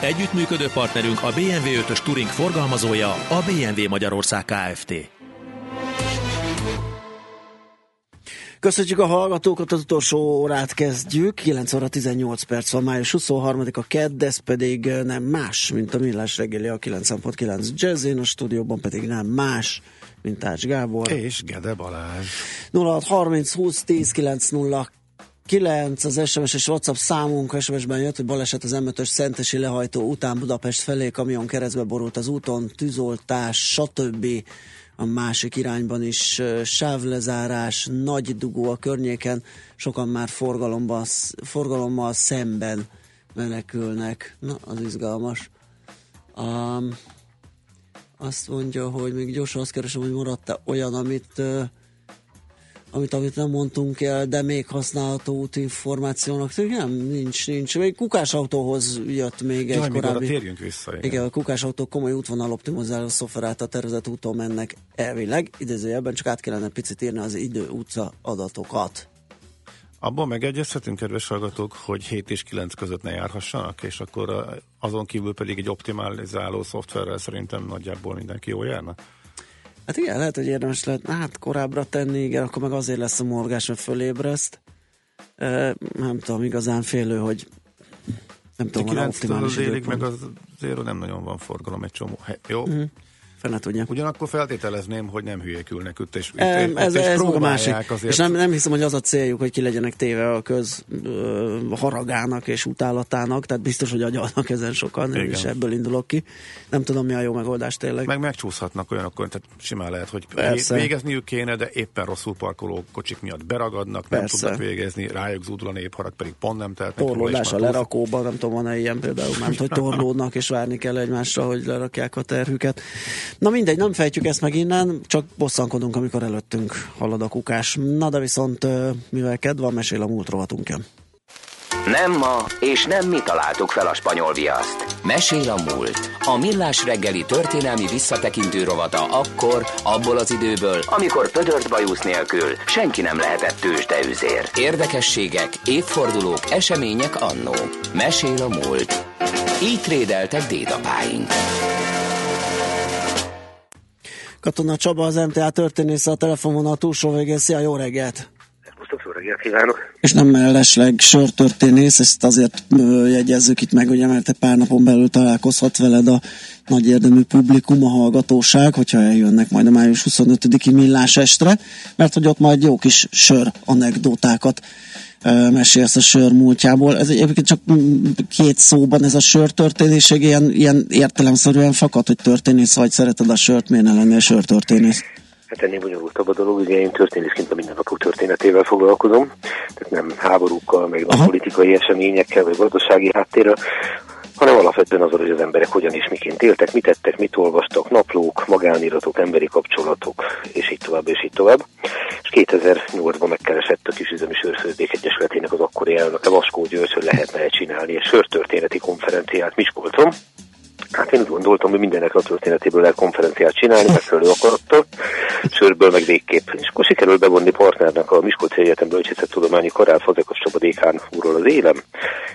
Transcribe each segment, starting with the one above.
Együttműködő partnerünk a BMW 5-ös Touring forgalmazója, a BMW Magyarország Kft. Köszönjük a hallgatókat, az utolsó órát kezdjük. 9 óra 18 perc van, május 23 a kedd, ez pedig nem más, mint a Millás reggeli a 9.9 Jazzin, a stúdióban pedig nem más, mint Ács Gábor. És Gede Balázs. 0630 20 10 9 9 az SMS és WhatsApp számunk, SMS-ben jött, hogy baleset az M5-ös Szentesi lehajtó után Budapest felé, kamion keresztbe borult az úton, tűzoltás, stb. A másik irányban is sávlezárás, nagy dugó a környéken, sokan már forgalomban, forgalommal szemben menekülnek. Na, az izgalmas. Um, azt mondja, hogy még gyorsan azt keresem, hogy maradt olyan, amit uh, amit, amit nem mondtunk el, de még használható útinformációnak. Nem, nincs, nincs. Még kukásautóhoz jött még Jaj, egy korábbi... térjünk vissza. Igen. igen, a kukásautó komoly útvonal optimizáló szoftverát a tervezett úton mennek elvileg. Idézőjelben csak át kellene picit írni az idő utca adatokat. Abban megegyezhetünk, kedves hallgatók, hogy 7 és 9 között ne járhassanak, és akkor azon kívül pedig egy optimalizáló szoftverrel szerintem nagyjából mindenki jól járna? Hát igen, lehet, hogy érdemes lehet hát korábbra tenni, igen, akkor meg azért lesz a morgás, hogy fölébreszt. E, nem tudom, igazán félő, hogy nem tudom, van optimális délig meg az azért nem nagyon van forgalom egy csomó. He, jó, mm fene tudja. Ugyanakkor feltételezném, hogy nem hülyékülnek itt, és, itt, ez, és ez a másik. Azért... És nem, nem hiszem, hogy az a céljuk, hogy ki legyenek téve a köz ö, haragának és utálatának, tehát biztos, hogy agyalnak ezen sokan, Igen. és ebből indulok ki. Nem tudom, mi a jó megoldás tényleg. Meg megcsúszhatnak olyanok, tehát simán lehet, hogy Persze. végezniük kéne, de éppen rosszul parkoló kocsik miatt beragadnak, nem Persze. tudnak végezni, rájuk zúdul a népharag, pedig pont nem telt. Torlódás a lerakóban, nem tudom, van-e ilyen például, mert hogy torlódnak és várni kell egymásra, hogy lerakják a terhüket. Na mindegy, nem fejtjük ezt meg innen, csak bosszankodunk, amikor előttünk halad a kukás. Na de viszont, mivel kedv van, mesél a múlt rovatunk jön. Nem ma, és nem mi találtuk fel a spanyol viaszt. Mesél a múlt. A millás reggeli történelmi visszatekintő rovata akkor, abból az időből, amikor pödört bajusz nélkül senki nem lehetett tőzsdeüzér. Érdekességek, évfordulók, események annó. Mesél a múlt. Így trédeltek dédapáink. Katona Csaba, az MTA történésze a telefonvonal túlsó végén. Szia, jó reggelt! jó reggelt kívánok! És nem mellesleg sörtörténész, ezt azért jegyezzük itt meg, ugye, mert te pár napon belül találkozhat veled a nagy érdemű publikum, a hallgatóság, hogyha eljönnek majd a május 25-i millás estre, mert hogy ott majd jó kis sör anekdótákat mesélsz a sör múltjából. Ez egyébként csak két szóban ez a sör történéség ilyen, ilyen értelemszerűen fakad, hogy történész vagy, szereted a sört, miért ne lennél sörtörténész? Hát ennél bonyolultabb a dolog, ugye én történészként a mindennapok történetével foglalkozom, tehát nem háborúkkal, meg a politikai eseményekkel, vagy gazdasági háttérrel, hanem alapvetően azon, hogy az emberek hogyan és miként éltek, mit tettek, mit olvastak, naplók, magániratok, emberi kapcsolatok, és így tovább, és így tovább. És 2008-ban megkeresett a Kisüzemi Sörfőzdék Egyesületének az akkori elnöke Vaskó György, hogy lehetne csinálni egy sörtörténeti konferenciát Miskolcon, Hát én úgy gondoltam, hogy mindenek a történetéből lehet konferenciát csinálni, megfelelő akarattal, sörből meg végképp. És akkor sikerült bevonni partnernek a Miskolci Egyetem Bölcsészettudományi Karál Fazekas Csaba Dékán úrról az élem,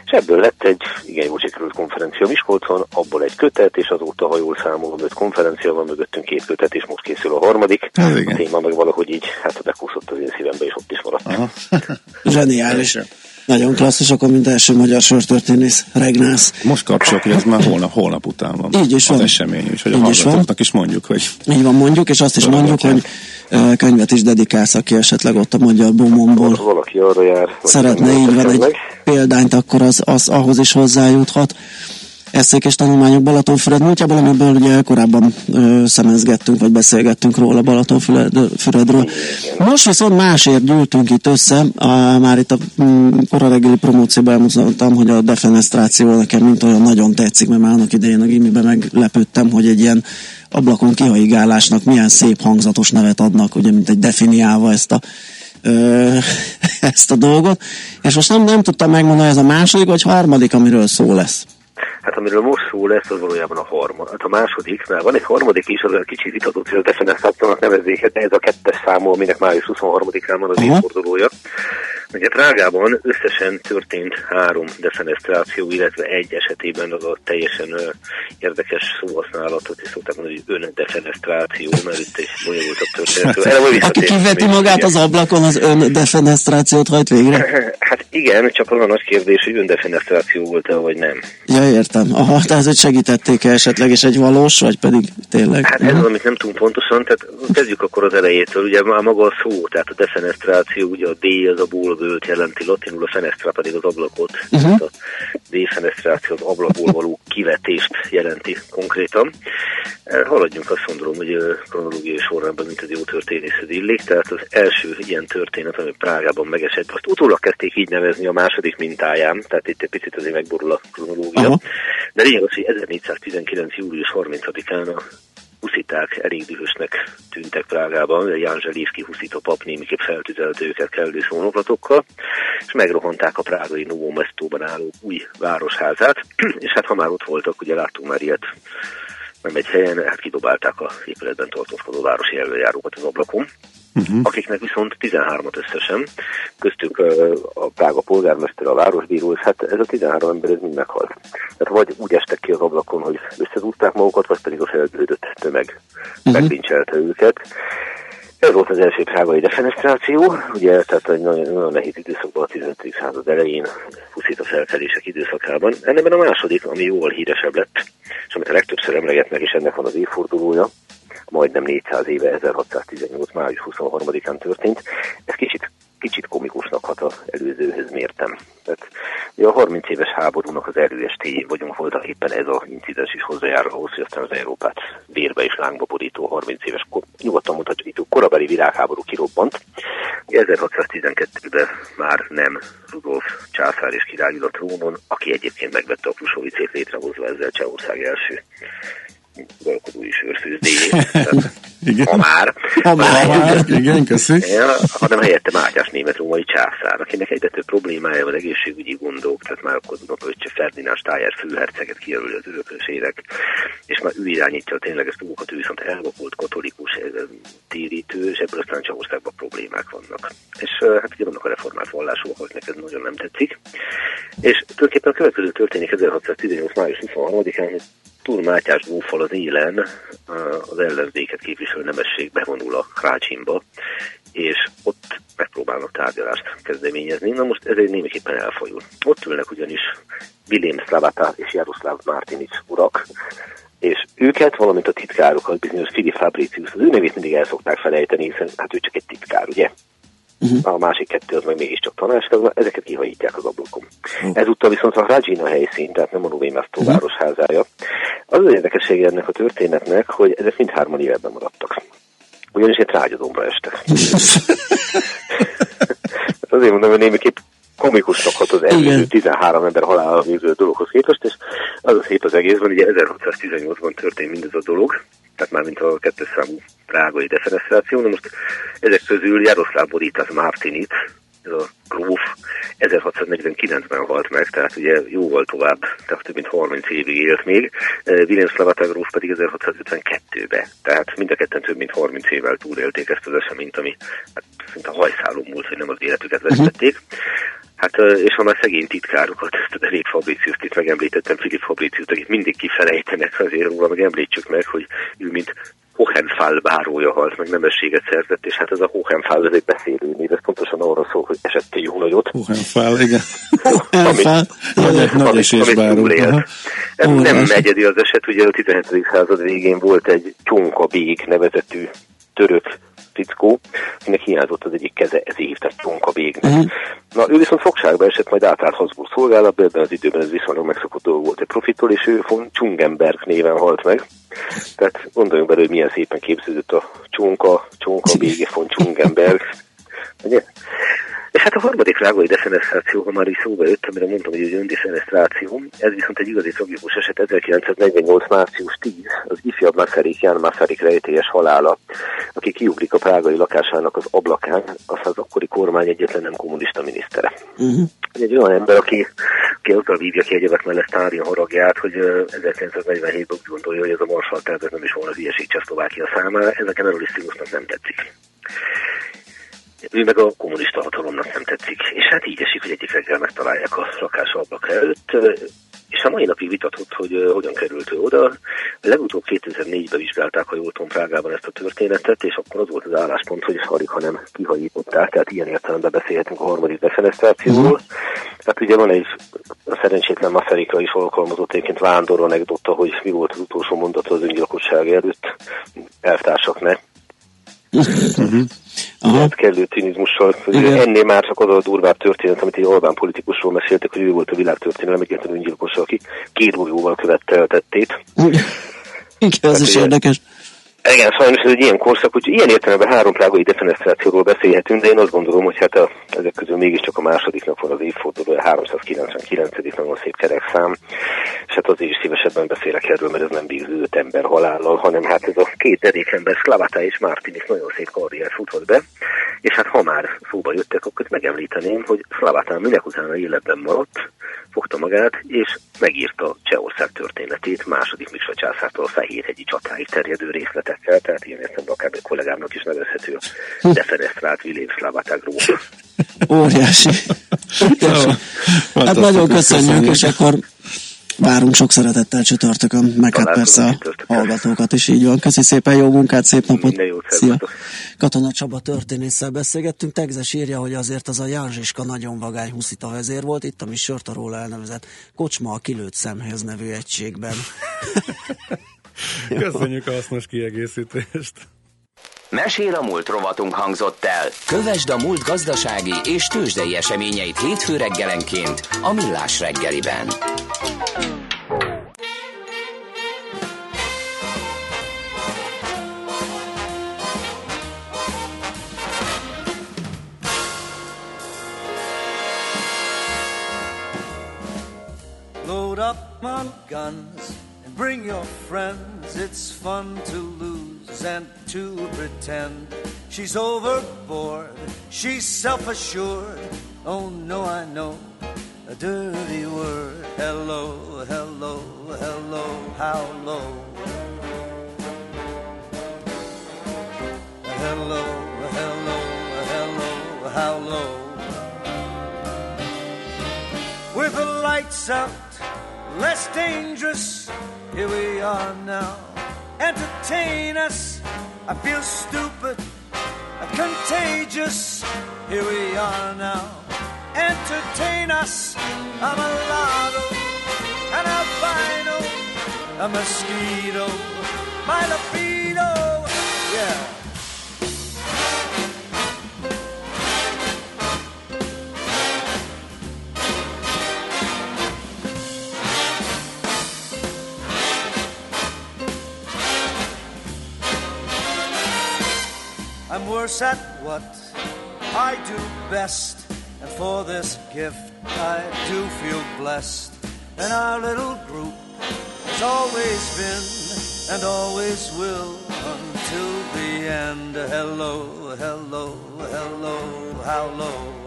és ebből lett egy igen jól sikerült konferencia Miskolcon, abból egy kötet, és azóta, ha jól számolom, öt konferencia van mögöttünk két kötet, és most készül a harmadik. Hát, a téma meg valahogy így, hát bekúszott az én szívembe, és ott is maradt. Zseniális. Nagyon klasszis, akkor mint első magyar sortörténész, Regnász. Most kapcsolok, hogy ez már holnap, holnap után van. Így is az van. esemény, úgyhogy Így a is, van. is mondjuk, hogy... Így van, mondjuk, és azt is mondjuk, hogy könyvet is dedikálsz, aki esetleg ott a magyar bumomból. Valaki arra jár. Szeretne így van egy példányt, akkor az, az ahhoz is hozzájuthat. Eszék és tanulmányok Balatonfüred múltjában, amiből ugye korábban ö, szemezgettünk, vagy beszélgettünk róla Balatonfüredről. Most viszont másért gyűltünk itt össze, a, már itt a mm, kora reggeli promócióban elmondtam, hogy a defenestráció nekem mint olyan nagyon tetszik, mert már annak idején a gimiben meglepődtem, hogy egy ilyen ablakon kihaigálásnak milyen szép hangzatos nevet adnak, ugye, mint egy definiálva ezt a ezt a dolgot, és most nem, nem tudtam megmondani, ez a második vagy harmadik, amiről szó lesz. Hát amiről most szó lesz, az valójában a harmadik. Hát a második, mert van egy harmadik is, az kicsit vitatott, hogy a defenestrációnak nevezzék, de ez a kettes számú, aminek május 23-án van az évfordulója. Ugye Prágában összesen történt három defenestráció, illetve egy esetében az a teljesen ö, érdekes szóhasználatot is szokták mondani, hogy öndefenestráció, mert itt egy bonyolultabb történet. Aki kiveti magát az ablakon, az öndefenestrációt hajt végre? Hát igen, csak az a nagy kérdés, hogy öndefenestráció volt-e, vagy nem. Ja, értem. Aha, tehát hogy segítették-e esetleg, és egy valós, vagy pedig tényleg? Hát ez az, amit nem tudunk pontosan, tehát kezdjük akkor az elejétől. Ugye már maga a szó, tehát a defenestráció, ugye a D az a ból völt jelenti latinul, a fenestra pedig az ablakot. Uh-huh. a D-fenestráció az ablakból való kivetést jelenti konkrétan. Eh, haladjunk azt mondom, hogy kronológiai sorrendben, mint az jó történészed illik, tehát az első ilyen történet, ami Prágában megesett, azt utólag kezdték így nevezni a második mintáján, tehát itt egy picit azért megborul a kronológia. Uh-huh. De lényeg az, hogy 1419. július 30-án a husziták elég dühösnek tűntek Prágában, Ján Zselívki huszita pap némiképp feltüzelte őket kellő szónoklatokkal, és megrohanták a prágai Novo Mestóban álló új városházát, és hát ha már ott voltak, ugye láttunk már ilyet nem egy helyen, hát kidobálták a épületben tartózkodó városi előjárókat az ablakon uh-huh. akiknek viszont 13-at összesen, köztük a Prága polgármester, a városbíró, és hát ez a 13 ember ez mind meghalt. Tehát vagy úgy estek ki az ablakon, hogy összezúzták magukat, vagy pedig a felbődött tömeg uh-huh. megbincselte őket. Ez volt az első prágai defenestráció, ugye, tehát egy nagyon, nagyon nehéz időszakban a 15. század elején, a felkelések időszakában. Ennek a második, ami jóval híresebb lett, és amit a legtöbbször emlegetnek, és ennek van az évfordulója, majdnem 400 éve, 1618. május 23-án történt. Ez kicsit, kicsit komikusnak hat az előzőhöz mértem. Tehát, a 30 éves háborúnak az előestéjén vagyunk, voltak éppen ez a incidens is hozzájár ahhoz, hogy aztán az Európát vérbe és lángba borító 30 éves, nyugodtan itt korabeli világháború kirobbant. 1612-ben már nem Rudolf császár és király a trónon, aki egyébként megvette a Krusovicét létrehozva ezzel Csehország első uralkodói sörfőzdéjét. igen. Ha már. Ha már, ha már. igen, köszi. Ja, hanem helyette Mátyás német római császár, akinek egyre több problémája van egészségügyi gondok, tehát már akkor a öccse Ferdinánd Stájer főherceget kijelöli az örökösének, és már ő irányítja a tényleges dolgokat, ő viszont elvakult katolikus térítő, és ebből aztán Csehországban problémák vannak. És hát ugye vannak a reformált vallásúak, akiknek ez nagyon nem tetszik. És tulajdonképpen a következő történik 1618. május 23-án, Túl Mátyás búfal az élen az ellenzéket képviselő nemesség bevonul a Krácsimba, és ott megpróbálnak tárgyalást kezdeményezni. Na most ez egy némiképpen elfajul. Ott ülnek ugyanis Vilém Szlavata és Jaroszláv Martinic urak, és őket, valamint a titkárokat, bizonyos Filip Fabricius, az ő nevét mindig el szokták felejteni, hiszen hát ő csak egy titkár, ugye? Uh-huh. a másik kettő az meg mégiscsak tanácskazna, ezeket kihajítják az ablakon. Uh-huh. Ezúttal viszont a Rajina helyszín, tehát nem a Novémesztó uh-huh. városházája. Az az érdekessége ennek a történetnek, hogy ezek mindhárman életben maradtak. Ugyanis egy trágyadomra estek. Azért mondom, hogy némiképp komikusnak hat az előző 13 ember halála végző dologhoz képest, és az a szép az egészben, ugye 1618-ban történt mindez a dolog, tehát már mint a kettős számú prágai defenestráció, de most ezek közül Jaroszláv Boritas Martinit, ez a gróf 1649-ben halt meg, tehát ugye jóval tovább, tehát több mint 30 évig élt még. William Slavata gróf pedig 1652-be, tehát mind a ketten több mint 30 évvel túlélték ezt az eseményt, ami hát, szinte hajszáló múlt, hogy nem az életüket vesztették. Hát, és ha már szegény a David Fabricius-t itt megemlítettem, Filip fabricius akit mindig kifelejtenek, azért róla meg említsük meg, hogy ő mint Hohenfall bárója halt, meg nemességet szerzett, és hát ez a Hohenfall ez egy beszélő név, ez pontosan arra szól, hogy esett jó nagyot. Hohenfall, igen. Hohenfall, nagy és báró. Nem egyedi az eset, ugye a 17. század végén volt egy Csonka Bég nevezetű török fickó, akinek hiányzott az egyik keze, ez hívták Csonka Bégnek. Uh-huh Na, ő viszont fogságba esett, majd átállt Habsburg szolgálatba, ebben az időben ez viszonylag megszokott dolog volt egy profitól, és ő von Tschungenberg néven halt meg. Tehát gondoljunk bele, hogy milyen szépen képződött a csonka, csonka, bége von Tschungenberg. Ugye? És hát a harmadik rágai defenestráció, ha már is szóba jött, amire mondtam, hogy egy öndefenestráció, ez viszont egy igazi tragikus eset 1948. március 10, az ifjabb Masaryk Ján Masaryk rejtélyes halála, aki kiugrik a prágai lakásának az ablakán, az az akkori kormány egyetlen nem kommunista minisztere. Uh-huh. Egy olyan ember, aki, aki azzal vívja ki egyebek mellett Sztálin haragját, hogy 1947-ben úgy gondolja, hogy ez a Marshall tervet nem is volna hülyeség Csehszlovákia számára, ezeken erről is nem tetszik ő meg a kommunista hatalomnak nem tetszik. És hát így esik, hogy egyik reggel megtalálják a lakás ablaka előtt, és a mai napig vitatott, hogy hogyan került ő oda. Legutóbb 2004-ben vizsgálták, ha jól tudom, Prágában ezt a történetet, és akkor az volt az álláspont, hogy alig, ha nem kihajították, tehát ilyen értelemben beszélhetünk a harmadik defenesztrációról. Uh-huh. Hát ugye van egy a szerencsétlen Maszerikra is alkalmazott egyébként vándor anekdota, hogy mi volt az utolsó mondata az öngyilkosság előtt, elvtársaknak. Aha. kellő cinizmussal. Ennél már csak az a durvább történet, amit egy Orbán politikusról meséltek, hogy ő volt a világtörténelem egyetlen öngyilkos, aki két bujóval követte el tettét. Igen, ez is érdekes. Igen, sajnos ez egy ilyen korszak, hogy ilyen értelemben három prágai defenesztrációról beszélhetünk, de én azt gondolom, hogy hát a, ezek közül mégiscsak a másodiknak van az évfordulója, 399. nagyon szép szám, és hát azért is szívesebben beszélek erről, mert ez nem végződött ember halállal, hanem hát ez a két derék ember, Szlavata és is nagyon szép karrier futott be, és hát ha már szóba jöttek, akkor megemlíteném, hogy Szlavatán minek utána életben maradt, fogta magát, és megírta Csehország történetét második Miksa császártól a Fehérhegyi csatáig terjedő részletekkel, tehát ilyen értelemben akár egy kollégámnak is nevezhető. Defenestrált Vilém Szlávátágról. Óriási. Óriási. Hát nagyon köszönjük, és akkor Várunk sok szeretettel csütörtökön, meg hát persze a hallgatókat is így van. Köszi szépen, jó munkát, szép napot! Szia! Katona Csaba történésszel beszélgettünk. Tegzes írja, hogy azért az a Jánzsiska nagyon vagány huszita vezér volt, itt a mi sört a róla elnevezett Kocsma a kilőtt szemhez nevű egységben. Köszönjük a hasznos kiegészítést! Mesél a múlt rovatunk hangzott el. Kövesd a múlt gazdasági és tőzsdei eseményeit hétfő reggelenként a Millás reggeliben. Load up on guns bring your friends. It's fun to lose and to pretend she's overboard, she's self assured. Oh no, I know a dirty word. Hello, hello, hello, how low? Hello, hello, hello, how low? With the lights out, less dangerous, here we are now entertain us. I feel stupid, contagious. Here we are now. Entertain us. I'm a lotto, an albino, a mosquito, my libido. Yeah. Worse at what I do best. And for this gift, I do feel blessed. And our little group has always been and always will until the end. Hello, hello, hello, how low?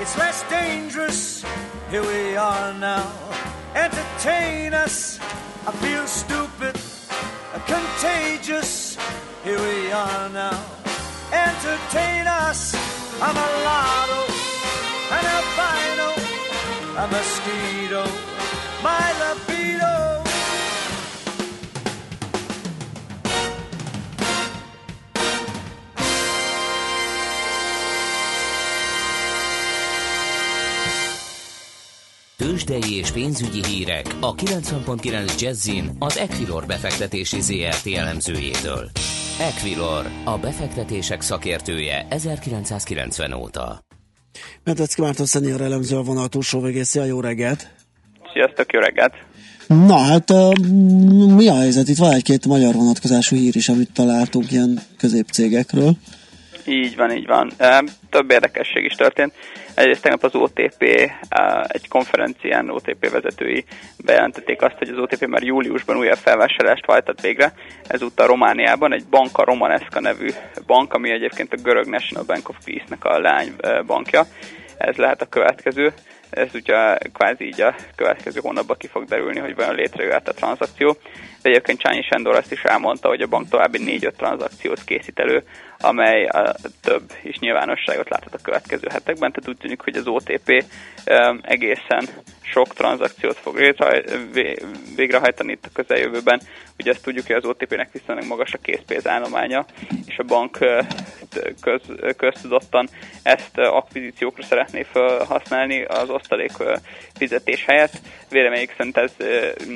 It's less dangerous. Here we are now. Entertain us. I feel stupid, contagious. Here we are now. Entertain us. I'm a lotto, an albino, a mosquito my libido. Tőzsdei és pénzügyi hírek a 90.9 Jazzin az Equilor befektetési ZRT elemzőjétől. Equilor, a befektetések szakértője 1990 óta. Medvecki Márton szenior elemző a vonal túlsó végén. Szia, jó reggelt! Sziasztok, jó reggelt! Na hát mi a helyzet? Itt van egy-két magyar vonatkozású hír is, amit találtunk ilyen középcégekről. Így van, így van. Több érdekesség is történt. Egyrészt tegnap az OTP egy konferencián OTP vezetői bejelentették azt, hogy az OTP már júliusban újabb felvásárlást hajtott végre. Ezúttal Romániában egy banka Romaneska nevű bank, ami egyébként a görög National Bank of Peace-nek a lány bankja. Ez lehet a következő ez ugye kvázi így a következő hónapban ki fog derülni, hogy vajon létrejöhet a tranzakció. De egyébként Csányi Sándor azt is elmondta, hogy a bank további 4-5 tranzakciót készít elő, amely a több is nyilvánosságot láthat a következő hetekben, tehát úgy tűnik, hogy az OTP egészen sok tranzakciót fog végrehajtani itt a közeljövőben. Ugye azt tudjuk, hogy az OTP-nek viszonylag magas a készpénzállománya, és a bank köz, köztudottan ezt akvizíciókra szeretné felhasználni az osztalék fizetés helyett. Véleményük szerint ez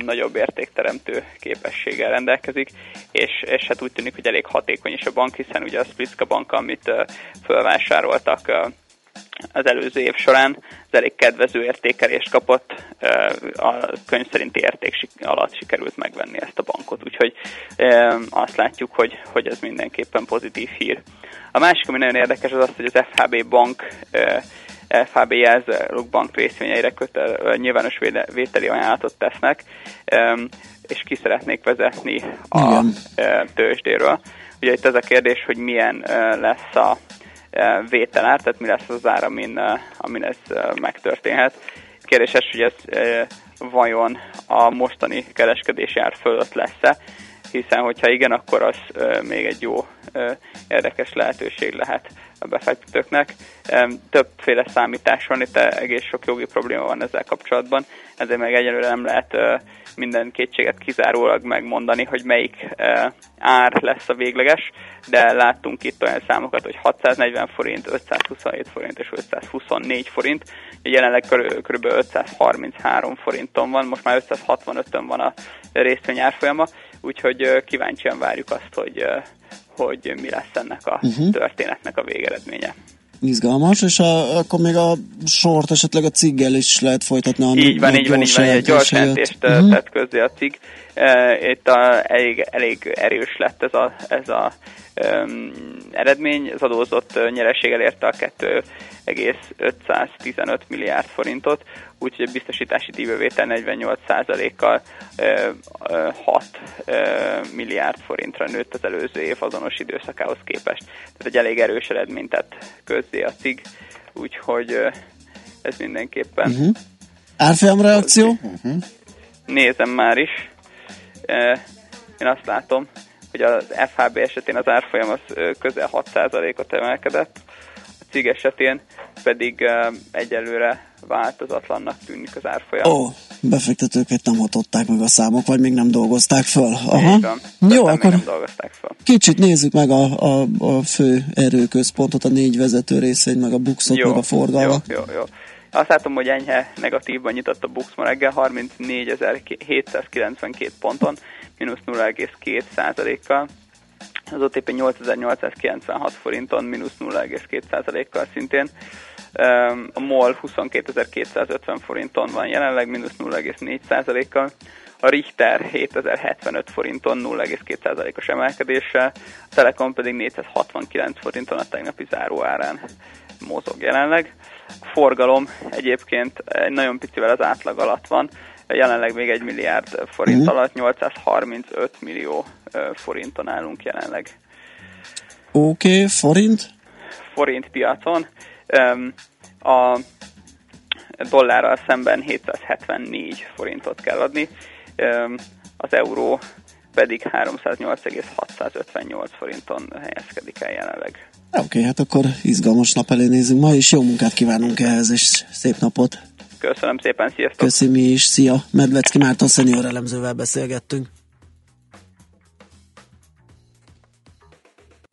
nagyobb értékteremtő képességgel rendelkezik, és, és hát úgy tűnik, hogy elég hatékony is a bank, hiszen ugye a Splitska bank, amit felvásároltak az előző év során az elég kedvező értékelést kapott, a könyv szerinti érték alatt sikerült megvenni ezt a bankot, úgyhogy azt látjuk, hogy, hogy ez mindenképpen pozitív hír. A másik, ami nagyon érdekes, az az, hogy az FHB bank FHB jelzálók bank részvényeire kötel, nyilvános vételi ajánlatot tesznek, és ki szeretnék vezetni a tőzsdéről. Ugye itt ez a kérdés, hogy milyen lesz a vételár, tehát mi lesz az ár, amin, amin ez megtörténhet. Kérdéses, hogy ez vajon a mostani kereskedési ár fölött lesz-e, hiszen hogyha igen, akkor az még egy jó érdekes lehetőség lehet a befektetőknek. Többféle számítás van, itt egész sok jogi probléma van ezzel kapcsolatban, ezért meg egyelőre nem lehet minden kétséget kizárólag megmondani, hogy melyik ár lesz a végleges, de láttunk itt olyan számokat, hogy 640 forint, 527 forint és 524 forint, jelenleg kb. 533 forinton van, most már 565-ön van a részvény árfolyama, úgyhogy kíváncsian várjuk azt, hogy, hogy mi lesz ennek a uh-huh. történetnek a végeredménye izgalmas, és a, akkor még a sort esetleg a ciggel is lehet folytatni. Így van, így van, így van, egy gyors jelentést uh-huh. tett közé a cig. Itt a, elég, elég erős lett ez a, ez a um, eredmény, az adózott nyereség elérte a 2,515 milliárd forintot, úgyhogy a biztosítási díjbevétel 48%-kal 6 milliárd forintra nőtt az előző év azonos időszakához képest. Tehát egy elég erős eredményt tett közzé a cig, úgyhogy ez mindenképpen... Uh-huh. Árfolyam reakció? Uh-huh. Nézem már is. Én azt látom, hogy az FHB esetén az árfolyam az közel 6%-ot emelkedett, cég esetén pedig egyelőre változatlannak tűnik az árfolyam. Ó, befektetőket nem hatották meg a számok, vagy még nem dolgozták föl. Aha. Van, Jó, akkor nem dolgozták föl. kicsit nézzük meg a, a, a fő erőközpontot, a négy vezető részén, meg a buxot, meg a forgalmat. Jó, jó, jó. Azt látom, hogy enyhe negatívban nyitott a Bux ma reggel, 34.792 ponton, mínusz 0,2%-kal. Az OTP 8896 forinton, mínusz 0,2%-kal szintén. A MOL 22.250 forinton van jelenleg, mínusz 0,4%-kal. A Richter 7075 forinton 0,2%-os emelkedéssel, a Telekom pedig 469 forinton a tegnapi záróárán mozog jelenleg. A forgalom egyébként egy nagyon picivel az átlag alatt van, jelenleg még egy milliárd forint mm. alatt, 835 millió forinton állunk jelenleg. Oké, okay, forint? Forint piacon. A dollárral szemben 774 forintot kell adni, az euró pedig 308,658 forinton helyezkedik el jelenleg. Oké, okay, hát akkor izgalmas nap elé nézünk ma, és jó munkát kívánunk ehhez, és szép napot! Köszönöm szépen, sziasztok! Köszi mi is, szia! Medvecki Márton szenior elemzővel beszélgettünk.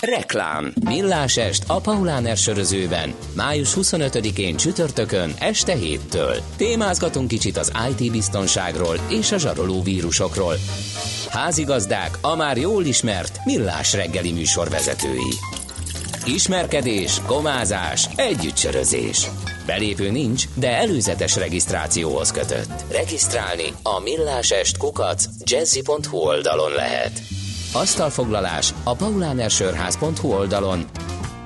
Reklám. Millás est a Pauláner sörözőben. Május 25-én csütörtökön este héttől. Témázgatunk kicsit az IT biztonságról és a zsaroló vírusokról. Házigazdák a már jól ismert Millás reggeli műsorvezetői. Ismerkedés, komázás, együttsörözés. Belépő nincs, de előzetes regisztrációhoz kötött. Regisztrálni a millásest kukac jazzy.hu oldalon lehet. Asztalfoglalás a paulánersörház.hu oldalon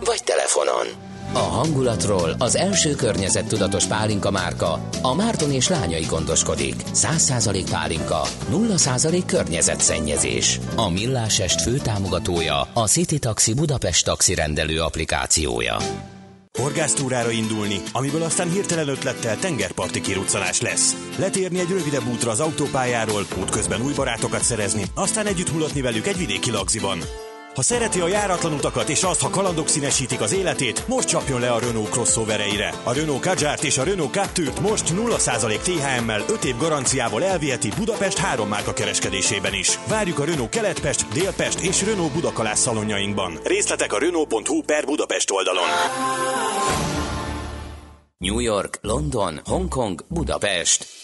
vagy telefonon. A hangulatról az első környezettudatos pálinka márka, a Márton és lányai gondoskodik. 100% pálinka, 0% környezetszennyezés. A Millásest főtámogatója a City Taxi Budapest taxi rendelő applikációja. Horgásztúrára indulni, amiből aztán hirtelen ötlettel tengerparti kiruccanás lesz. Letérni egy rövidebb útra az autópályáról, útközben új barátokat szerezni, aztán együtt mulatni velük egy vidéki lagziban. Ha szereti a járatlan utakat és azt, ha kalandok színesítik az életét, most csapjon le a Renault crossovereire. A Renault Kadjárt és a Renault Captur-t most 0% THM-mel 5 év garanciával elviheti Budapest három márka kereskedésében is. Várjuk a Renault Keletpest, Délpest és Renault Budakalász szalonjainkban. Részletek a Renault.hu per Budapest oldalon. New York, London, Hongkong, Budapest.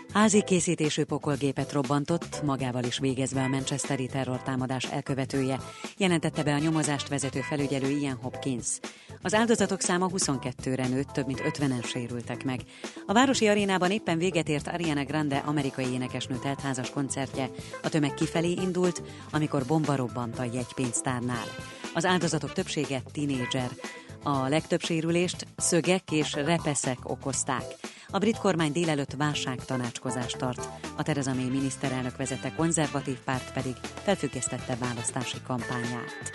Házi készítésű pokolgépet robbantott, magával is végezve a Manchesteri terrortámadás elkövetője, jelentette be a nyomozást vezető felügyelő Ian Hopkins. Az áldozatok száma 22-re nőtt, több mint 50-en sérültek meg. A városi arénában éppen véget ért Ariana Grande amerikai énekesnő teltházas koncertje. A tömeg kifelé indult, amikor bomba robbant a jegypénztárnál. Az áldozatok többsége tinédzser. A legtöbb sérülést szögek és repeszek okozták. A brit kormány délelőtt válságtanácskozást tart. A Theresa May miniszterelnök vezette konzervatív párt pedig felfüggesztette választási kampányát.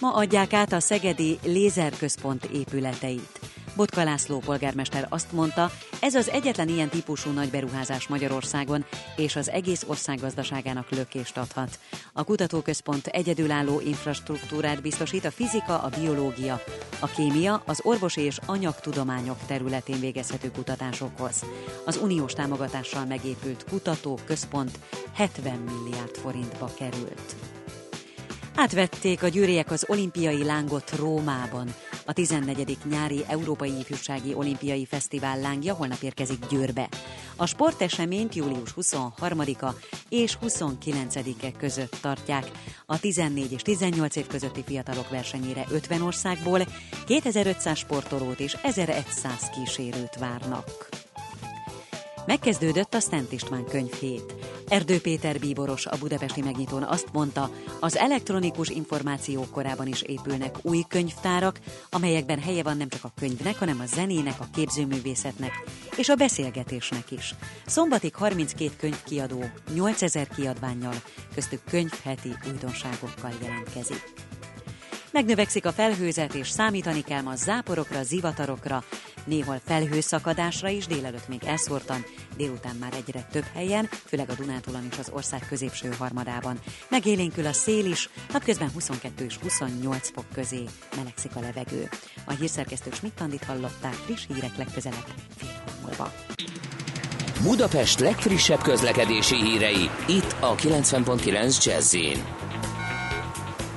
Ma adják át a Szegedi Lézerközpont épületeit. Botka László polgármester azt mondta, ez az egyetlen ilyen típusú nagy beruházás Magyarországon, és az egész ország gazdaságának lökést adhat. A kutatóközpont egyedülálló infrastruktúrát biztosít a fizika, a biológia, a kémia, az orvosi és anyagtudományok területén végezhető kutatásokhoz. Az uniós támogatással megépült kutatóközpont 70 milliárd forintba került. Átvették a győriek az olimpiai lángot Rómában. A 14. nyári Európai Ifjúsági Olimpiai Fesztivál lángja holnap érkezik Győrbe. A sporteseményt július 23-a és 29-e között tartják. A 14 és 18 év közötti fiatalok versenyére 50 országból 2500 sportolót és 1100 kísérőt várnak. Megkezdődött a Szent István könyvhét. Erdő Péter bíboros a budapesti megnyitón azt mondta, az elektronikus információk korában is épülnek új könyvtárak, amelyekben helye van nem csak a könyvnek, hanem a zenének, a képzőművészetnek és a beszélgetésnek is. Szombatig 32 könyvkiadó, 8000 kiadványjal, köztük könyvheti újdonságokkal jelentkezik. Megnövekszik a felhőzet, és számítani kell ma záporokra, zivatarokra, néhol felhőszakadásra is, délelőtt még elszórtan, délután már egyre több helyen, főleg a Dunántúlon és az ország középső harmadában. Megélénkül a szél is, napközben 22 és 28 fok közé melegszik a levegő. A hírszerkesztő Schmidt hallották friss hírek legközelebb fél múlva. Budapest legfrissebb közlekedési hírei, itt a 90.9 jazz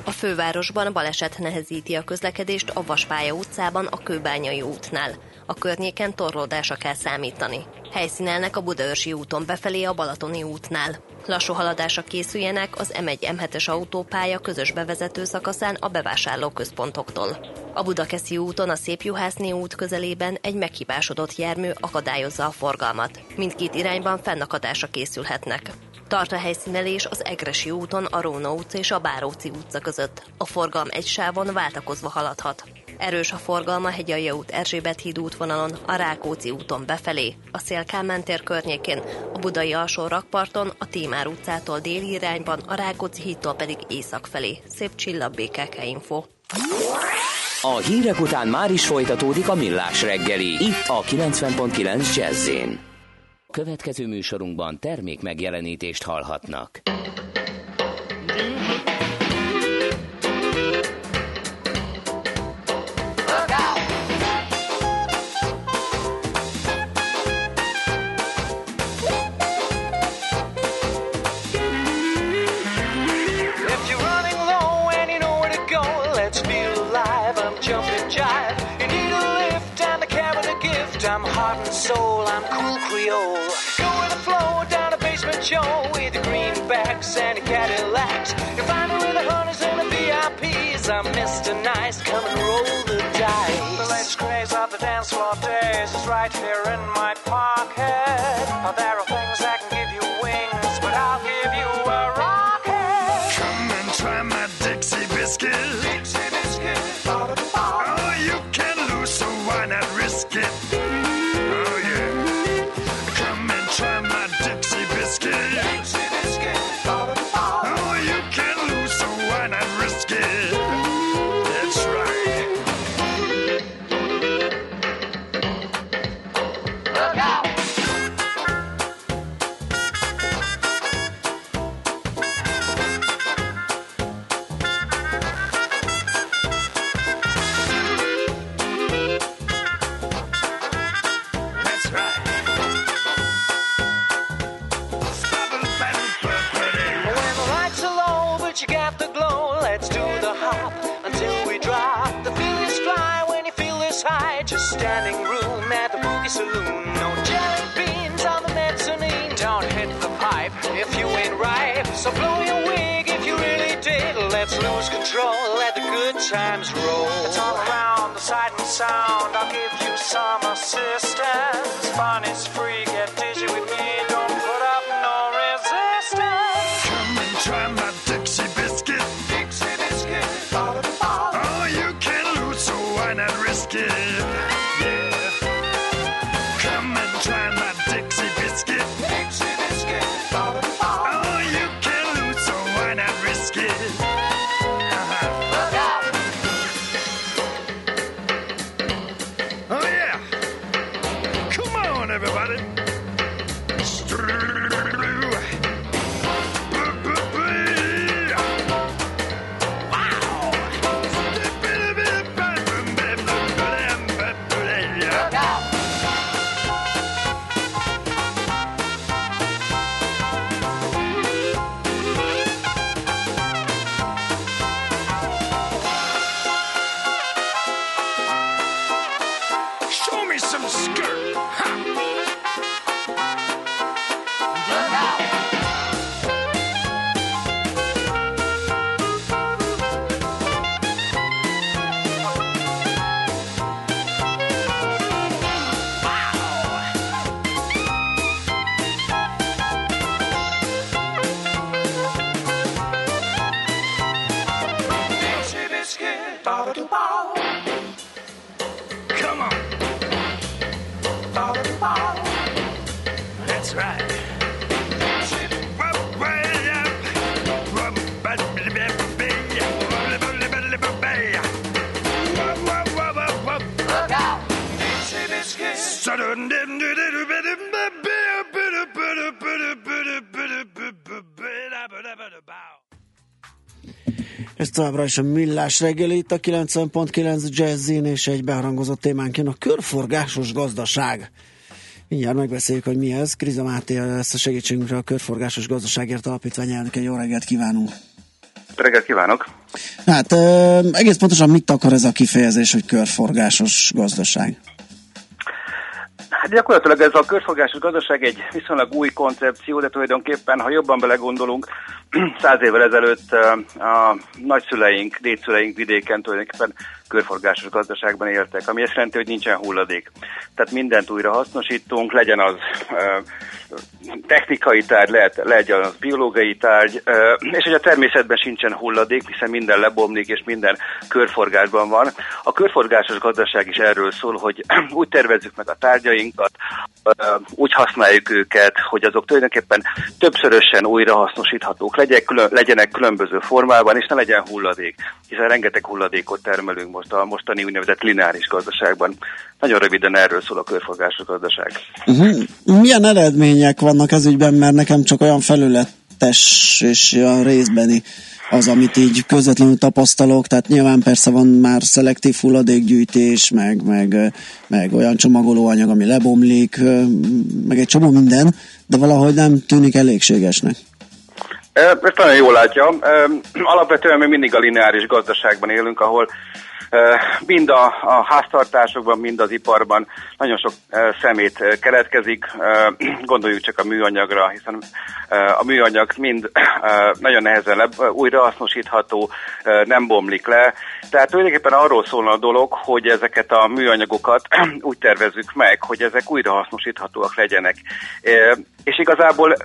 a fővárosban baleset nehezíti a közlekedést a Vaspálya utcában a Kőbányai útnál. A környéken torlódásra kell számítani. Helyszínelnek a Budaörsi úton befelé a Balatoni útnál. Lassú haladásra készüljenek az M1-M7-es autópálya közös bevezető szakaszán a bevásárlóközpontoktól. A Budakeszi úton a Szépjuhászné út közelében egy meghibásodott jármű akadályozza a forgalmat. Mindkét irányban fennakadásra készülhetnek. Tart a helyszínelés az Egresi úton a Róna utca és a Báróci utca között. A forgalom egy sávon váltakozva haladhat. Erős a forgalma Hegyalja út Erzsébet híd útvonalon, a Rákóczi úton befelé, a Szélkámán tér környékén, a Budai alsó rakparton, a Tímár utcától déli irányban, a Rákóczi hídtól pedig észak felé. Szép csillag BKK Info. A hírek után már is folytatódik a millás reggeli. Itt a 90.9 jazz Következő műsorunkban termék megjelenítést hallhatnak. Soul. I'm cool Creole. Show with the greenbacks and the Cadillacs. You find me with the hunters and the VIPs. I'm Mr. Nice. Come and roll the dice. The latest craze of the dance floor days is right here in my pocket. Come on. That's right. Ez továbbra is a millás reggeli, itt a 90.9 Jazzin, és egy beharangozott témánk jön a körforgásos gazdaság. Mindjárt megbeszéljük, hogy mi ez. Kriza Máté lesz a segítségünkre a Körforgásos Gazdaságért Alapítvány elnöke. Jó reggelt kívánunk! Reggelt kívánok! Hát egész pontosan mit akar ez a kifejezés, hogy körforgásos gazdaság? Hát gyakorlatilag ez a körforgásos gazdaság egy viszonylag új koncepció, de tulajdonképpen, ha jobban belegondolunk, száz évvel ezelőtt a nagyszüleink, dédszüleink vidéken tulajdonképpen körforgásos gazdaságban éltek, ami azt jelenti, hogy nincsen hulladék. Tehát mindent újra hasznosítunk, legyen az technikai tárgy, lehet, legyen az biológiai tárgy, és hogy a természetben sincsen hulladék, hiszen minden lebomlik, és minden körforgásban van. A körforgásos gazdaság is erről szól, hogy úgy tervezzük meg a tárgyainkat, úgy használjuk őket, hogy azok tulajdonképpen többszörösen újra legyenek, külön, legyenek különböző formában, és ne legyen hulladék, hiszen rengeteg hulladékot termelünk most a mostani úgynevezett lineáris gazdaságban. Nagyon röviden erről szól a körforgásos gazdaság. Uh-huh. Milyen eredmények vannak ez ügyben, mert nekem csak olyan felületes és olyan részbeni az, amit így közvetlenül tapasztalok, tehát nyilván persze van már szelektív hulladékgyűjtés, meg, meg, meg olyan csomagolóanyag, ami lebomlik, meg egy csomó minden, de valahogy nem tűnik elégségesnek. Ezt nagyon jól látja. Alapvetően mi mindig a lineáris gazdaságban élünk, ahol mind a, a háztartásokban, mind az iparban nagyon sok szemét keletkezik. Gondoljuk csak a műanyagra, hiszen a műanyag mind nagyon nehezen újrahasznosítható, nem bomlik le. Tehát tulajdonképpen arról szólna a dolog, hogy ezeket a műanyagokat úgy tervezzük meg, hogy ezek újrahasznosíthatóak legyenek. És igazából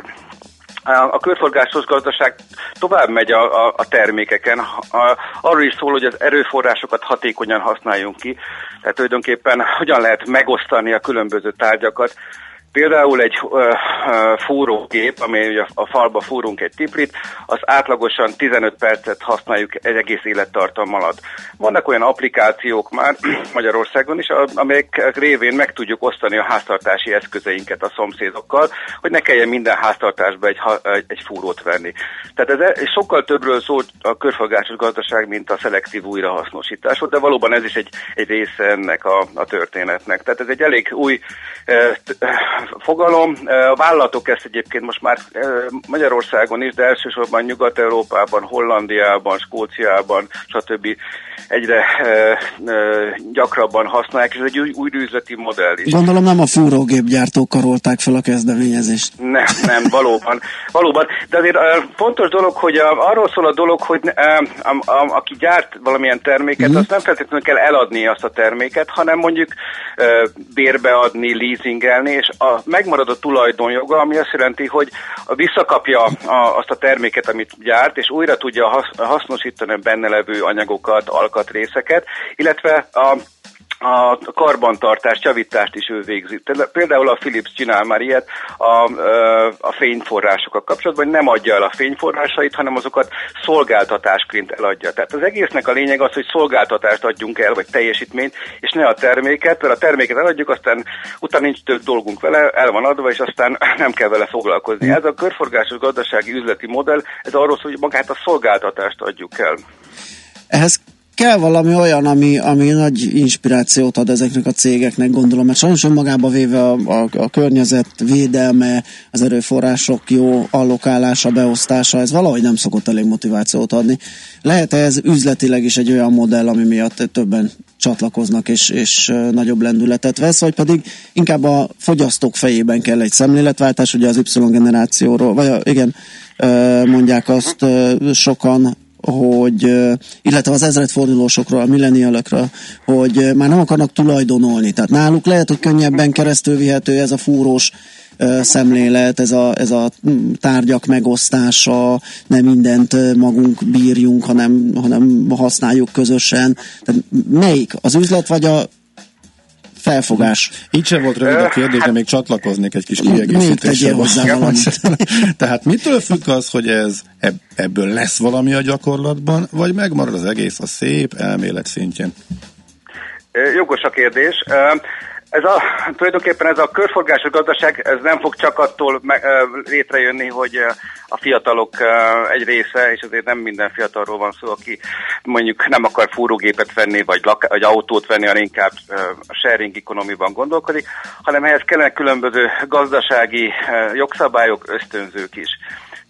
a körforgásos gazdaság tovább megy a, a, a termékeken. A, arról is szól, hogy az erőforrásokat hatékonyan használjunk ki. Tehát tulajdonképpen hogyan lehet megosztani a különböző tárgyakat. Például egy uh, uh, fúrógép, ami ugye a falba fúrunk egy tiplit, az átlagosan 15 percet használjuk egy egész élettartam alatt. Vannak olyan applikációk már Magyarországon is, amelyek révén meg tudjuk osztani a háztartási eszközeinket a szomszédokkal, hogy ne kelljen minden háztartásba egy, egy, fúrót venni. Tehát ez sokkal többről szól a körforgásos gazdaság, mint a szelektív újrahasznosítás, de valóban ez is egy, egy része ennek a, a történetnek. Tehát ez egy elég új eh, fogalom. A vállalatok ezt egyébként most már Magyarországon is, de elsősorban Nyugat-Európában, Hollandiában, Skóciában, stb. egyre gyakrabban használják, ez egy új, új üzleti modell is. Gondolom nem a fúrógépgyártók karolták fel a kezdeményezést. Nem, nem, valóban. valóban. De azért fontos dolog, hogy arról szól a dolog, hogy aki gyárt valamilyen terméket, mm. azt nem feltétlenül kell eladni azt a terméket, hanem mondjuk bérbeadni, leasingelni, és a a megmarad a tulajdonjoga, ami azt jelenti, hogy visszakapja a, azt a terméket, amit gyárt, és újra tudja hasznosítani a benne levő anyagokat, alkatrészeket, illetve a a karbantartást, javítást is ő végzi. Például a Philips csinál már ilyet a, a fényforrásokkal kapcsolatban, hogy nem adja el a fényforrásait, hanem azokat szolgáltatásként eladja. Tehát az egésznek a lényeg az, hogy szolgáltatást adjunk el, vagy teljesítményt, és ne a terméket, mert a terméket eladjuk, aztán utána nincs több dolgunk vele, el van adva, és aztán nem kell vele foglalkozni. Ez a körforgásos gazdasági üzleti modell, ez arról szól, hogy magát a szolgáltatást adjuk el. Ehhez kell valami olyan, ami, ami nagy inspirációt ad ezeknek a cégeknek, gondolom, mert sajnos önmagába véve a, a, a környezet védelme, az erőforrások jó allokálása, beosztása, ez valahogy nem szokott elég motivációt adni. lehet ez üzletileg is egy olyan modell, ami miatt többen csatlakoznak és, és nagyobb lendületet vesz, vagy pedig inkább a fogyasztók fejében kell egy szemléletváltás, ugye az Y generációról, vagy igen, mondják azt sokan, hogy, illetve az ezredfordulósokról, a millenialokról, hogy már nem akarnak tulajdonolni. Tehát náluk lehet, hogy könnyebben keresztül vihető ez a fúrós szemlélet, ez a, ez a tárgyak megosztása, nem mindent magunk bírjunk, hanem, hanem használjuk közösen. Tehát melyik? Az üzlet vagy a felfogás. Így sem volt rövid a kérdés, de még csatlakoznék egy kis kiegészítésre. Tehát mitől függ az, hogy ez ebből lesz valami a gyakorlatban, vagy megmarad az egész a szép elmélet szintjén? Jogos a kérdés. Ez a, tulajdonképpen ez a körforgásos gazdaság, ez nem fog csak attól me, létrejönni, hogy a fiatalok egy része, és azért nem minden fiatalról van szó, aki mondjuk nem akar fúrógépet venni, vagy, lak, vagy autót venni, hanem inkább a sharing economy-ban gondolkodik, hanem ehhez kellene különböző gazdasági jogszabályok, ösztönzők is.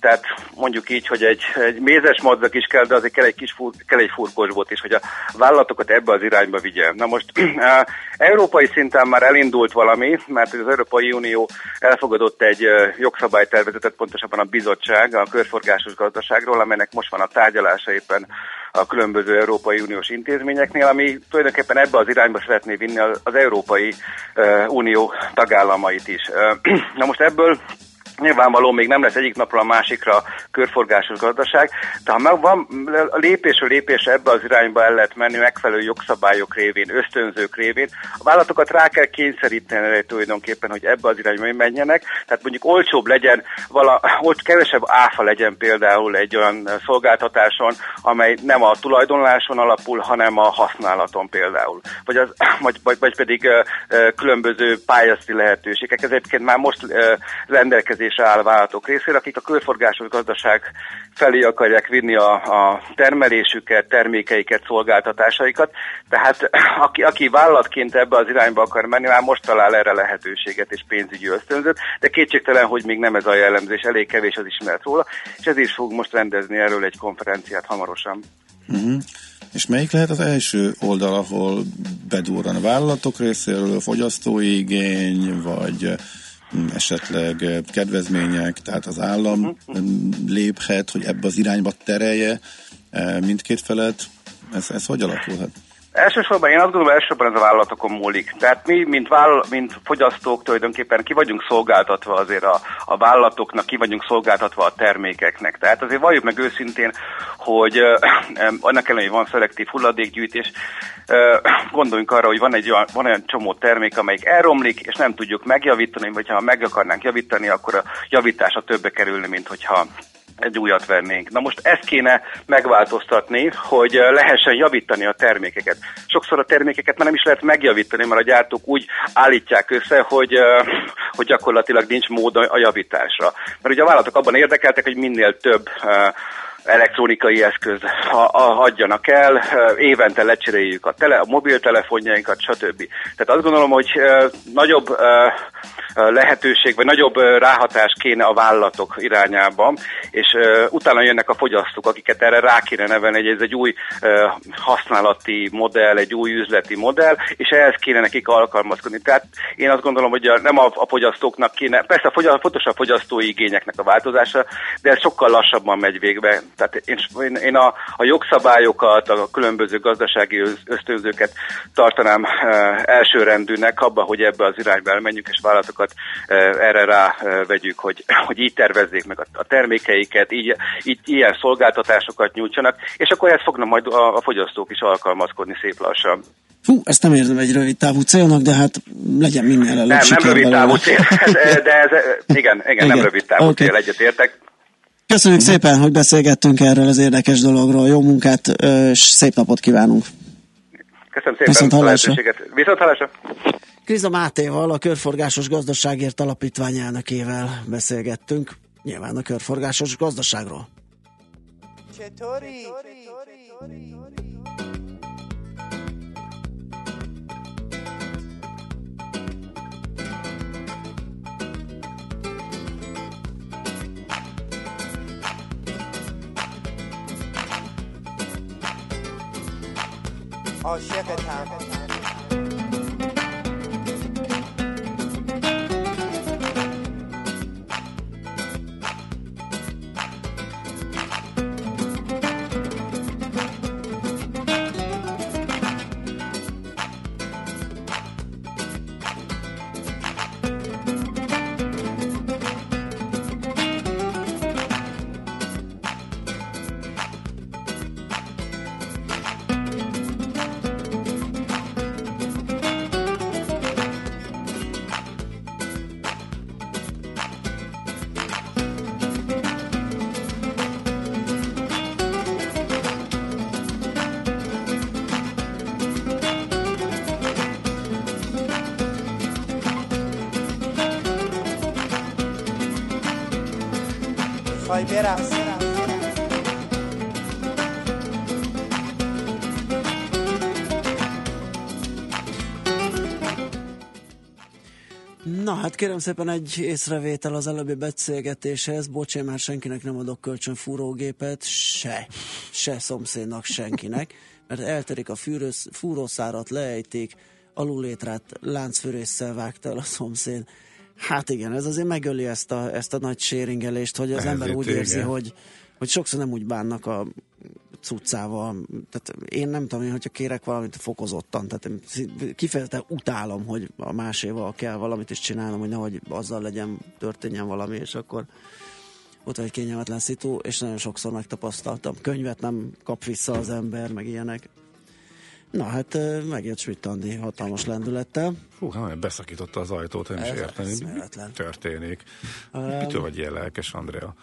Tehát mondjuk így, hogy egy, egy mézes madzak is kell, de azért kell egy kis fur, kell egy furkosbot is, hogy a vállalatokat ebbe az irányba vigye. Na most európai szinten már elindult valami, mert az Európai Unió elfogadott egy jogszabálytervezetet, pontosabban a bizottság a körforgásos gazdaságról, amelynek most van a tárgyalása éppen a különböző Európai Uniós intézményeknél, ami tulajdonképpen ebbe az irányba szeretné vinni az Európai Unió tagállamait is. Na most ebből Nyilvánvaló még nem lesz egyik napról a másikra körforgásos gazdaság, de ha van lépésről lépésre ebbe az irányba el lehet menni megfelelő jogszabályok révén, ösztönzők révén, a vállalatokat rá kell kényszeríteni tulajdonképpen, hogy ebbe az irányba menjenek, tehát mondjuk olcsóbb legyen, vala, ott kevesebb áfa legyen például egy olyan szolgáltatáson, amely nem a tulajdonláson alapul, hanem a használaton például. Vagy, az, vagy, vagy, vagy pedig különböző pályázati lehetőségek. Ez egyébként már most rendelkezés rendelkezésre áll vállalatok részére, akik a körforgásos gazdaság felé akarják vinni a, a termelésüket, termékeiket, szolgáltatásaikat. Tehát aki, aki vállalatként ebbe az irányba akar menni, már most talál erre lehetőséget és pénzügyi ösztönzőt, de kétségtelen, hogy még nem ez a jellemzés, elég kevés az ismeret róla, és ez is fog most rendezni erről egy konferenciát hamarosan. Uh-huh. És melyik lehet az első oldal, ahol bedurran a vállalatok részéről, fogyasztói igény, vagy esetleg eh, kedvezmények, tehát az állam uh-huh. léphet, hogy ebbe az irányba terelje eh, mindkét felet. Ez, ez hogy alakulhat? Elsősorban én azt gondolom, elsősorban ez a vállalatokon múlik. Tehát mi, mint, vállal, mint fogyasztók tulajdonképpen ki vagyunk szolgáltatva azért a, a vállalatoknak, ki vagyunk szolgáltatva a termékeknek. Tehát azért valljuk meg őszintén, hogy eh, annak ellenére, hogy van szelektív hulladékgyűjtés, eh, gondoljunk arra, hogy van egy olyan, van olyan csomó termék, amelyik elromlik, és nem tudjuk megjavítani, vagy ha meg akarnánk javítani, akkor a javítása többe kerülni, mint hogyha egy újat vennénk. Na most ezt kéne megváltoztatni, hogy lehessen javítani a termékeket. Sokszor a termékeket már nem is lehet megjavítani, mert a gyártók úgy állítják össze, hogy, hogy gyakorlatilag nincs mód a javításra. Mert ugye a vállalatok abban érdekeltek, hogy minél több elektronikai eszköz ha, adjanak el, évente lecseréljük a, tele, a mobiltelefonjainkat, stb. Tehát azt gondolom, hogy nagyobb lehetőség, vagy nagyobb ráhatás kéne a vállalatok irányába, és utána jönnek a fogyasztók, akiket erre rá kéne nevelni, hogy ez egy új használati modell, egy új üzleti modell, és ehhez kéne nekik alkalmazkodni. Tehát én azt gondolom, hogy nem a, a fogyasztóknak kéne, persze a fontos a fogyasztói igényeknek a változása, de ez sokkal lassabban megy végbe. Tehát én, én a, a jogszabályokat, a különböző gazdasági ösztönzőket tartanám elsőrendűnek abba, hogy ebbe az irányba elmenjünk, és vállalatokat vállalatokat erre rá vegyük, hogy, hogy így tervezzék meg a termékeiket, így, így ilyen szolgáltatásokat nyújtsanak, és akkor ezt fognak majd a, a fogyasztók is alkalmazkodni szép lassan. Hú, ezt nem érzem egy rövid távú célnak, de hát legyen minél előbb Nem, nem rövid távú cél, de ez, igen, igen, igen, nem rövid távú okay. cél, egyetértek. Köszönjük szépen, hogy beszélgettünk erről az érdekes dologról. Jó munkát, és szép napot kívánunk. Köszönöm szépen Viszont a lehetőséget. Viszont hallásra. Kriza Mátéval, a Körforgásos Gazdaságért Alapítvány elnökével beszélgettünk, nyilván a körforgásos gazdaságról. Csetori. เชื่อกั faj, vieras. Na hát kérem szépen egy észrevétel az előbbi beszélgetéshez. Bocs, már senkinek nem adok kölcsön fúrógépet, se, se szomszédnak senkinek, mert elterik a fűrősz, fúrószárat, leejtik, alulétrát láncfűrésszel vágta el a szomszéd. Hát igen, ez azért megöli ezt a, ezt a nagy séringelést, hogy az Ezért ember úgy igen. érzi, hogy, hogy sokszor nem úgy bánnak a cuccával. Tehát én nem tudom, én, hogyha kérek valamit fokozottan, tehát én kifejezetten utálom, hogy a máséval kell valamit is csinálnom, hogy nehogy azzal legyen, történjen valami, és akkor ott van egy kényelmetlen szitu, és nagyon sokszor megtapasztaltam. Könyvet nem kap vissza az ember, meg ilyenek. Na hát ö, megjött Schmidt Andi hatalmas lendülettel. Hú, hát beszakította az ajtót, nem is Ez érteni, mi történik. Um, Mitől vagy ilyen lelkes, Andrea?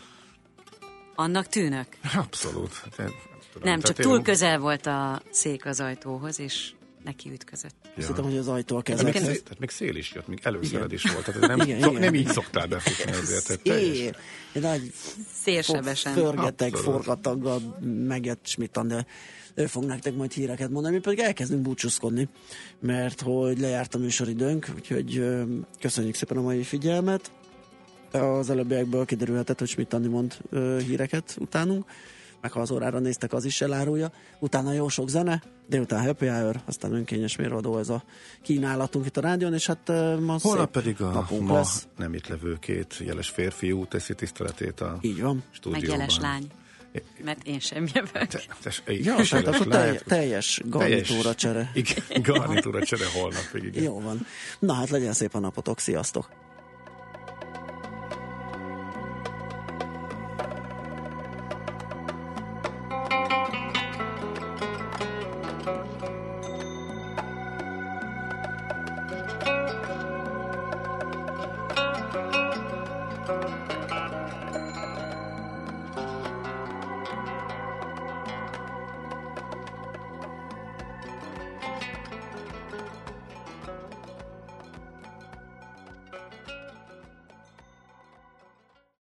Annak tűnök. Abszolút. Hát én tudom, Nem, csak túl én- közel volt a szék az ajtóhoz, és neki ütközött. Azt hittem, hogy az ajtó a Tehát még, szél, tehát még szél is jött, még előszered is volt. Tehát nem, Igen, szok, igen. nem így szoktál befutni azért. Tehát teljes- É, egy nagy Szélsebesen. förgeteg, Abszolút. forgataggal megjött Schmidt de ő fog nektek majd híreket mondani, mi pedig elkezdünk búcsúzkodni, mert hogy lejárt a műsoridőnk, úgyhogy köszönjük szépen a mai figyelmet. Az előbbiekből kiderülhetett, hogy Schmidt Andi mond híreket utánunk, meg ha az órára néztek, az is elárulja. Utána jó sok zene, délután happy hour, aztán önkényes mérvadó ez a kínálatunk itt a rádión, és hát ma Holnap pedig a napunk ma lesz. nem itt levő két jeles férfiú teszi tiszteletét a Így van. stúdióban. Meg jeles lány. Mert én sem jövök. Te, Ja, tehát akkor teljes, teljes garnitúra csere. Igen, garnitúra csere holnapig, igen. Jó van. Na hát legyen szép a napotok, sziasztok!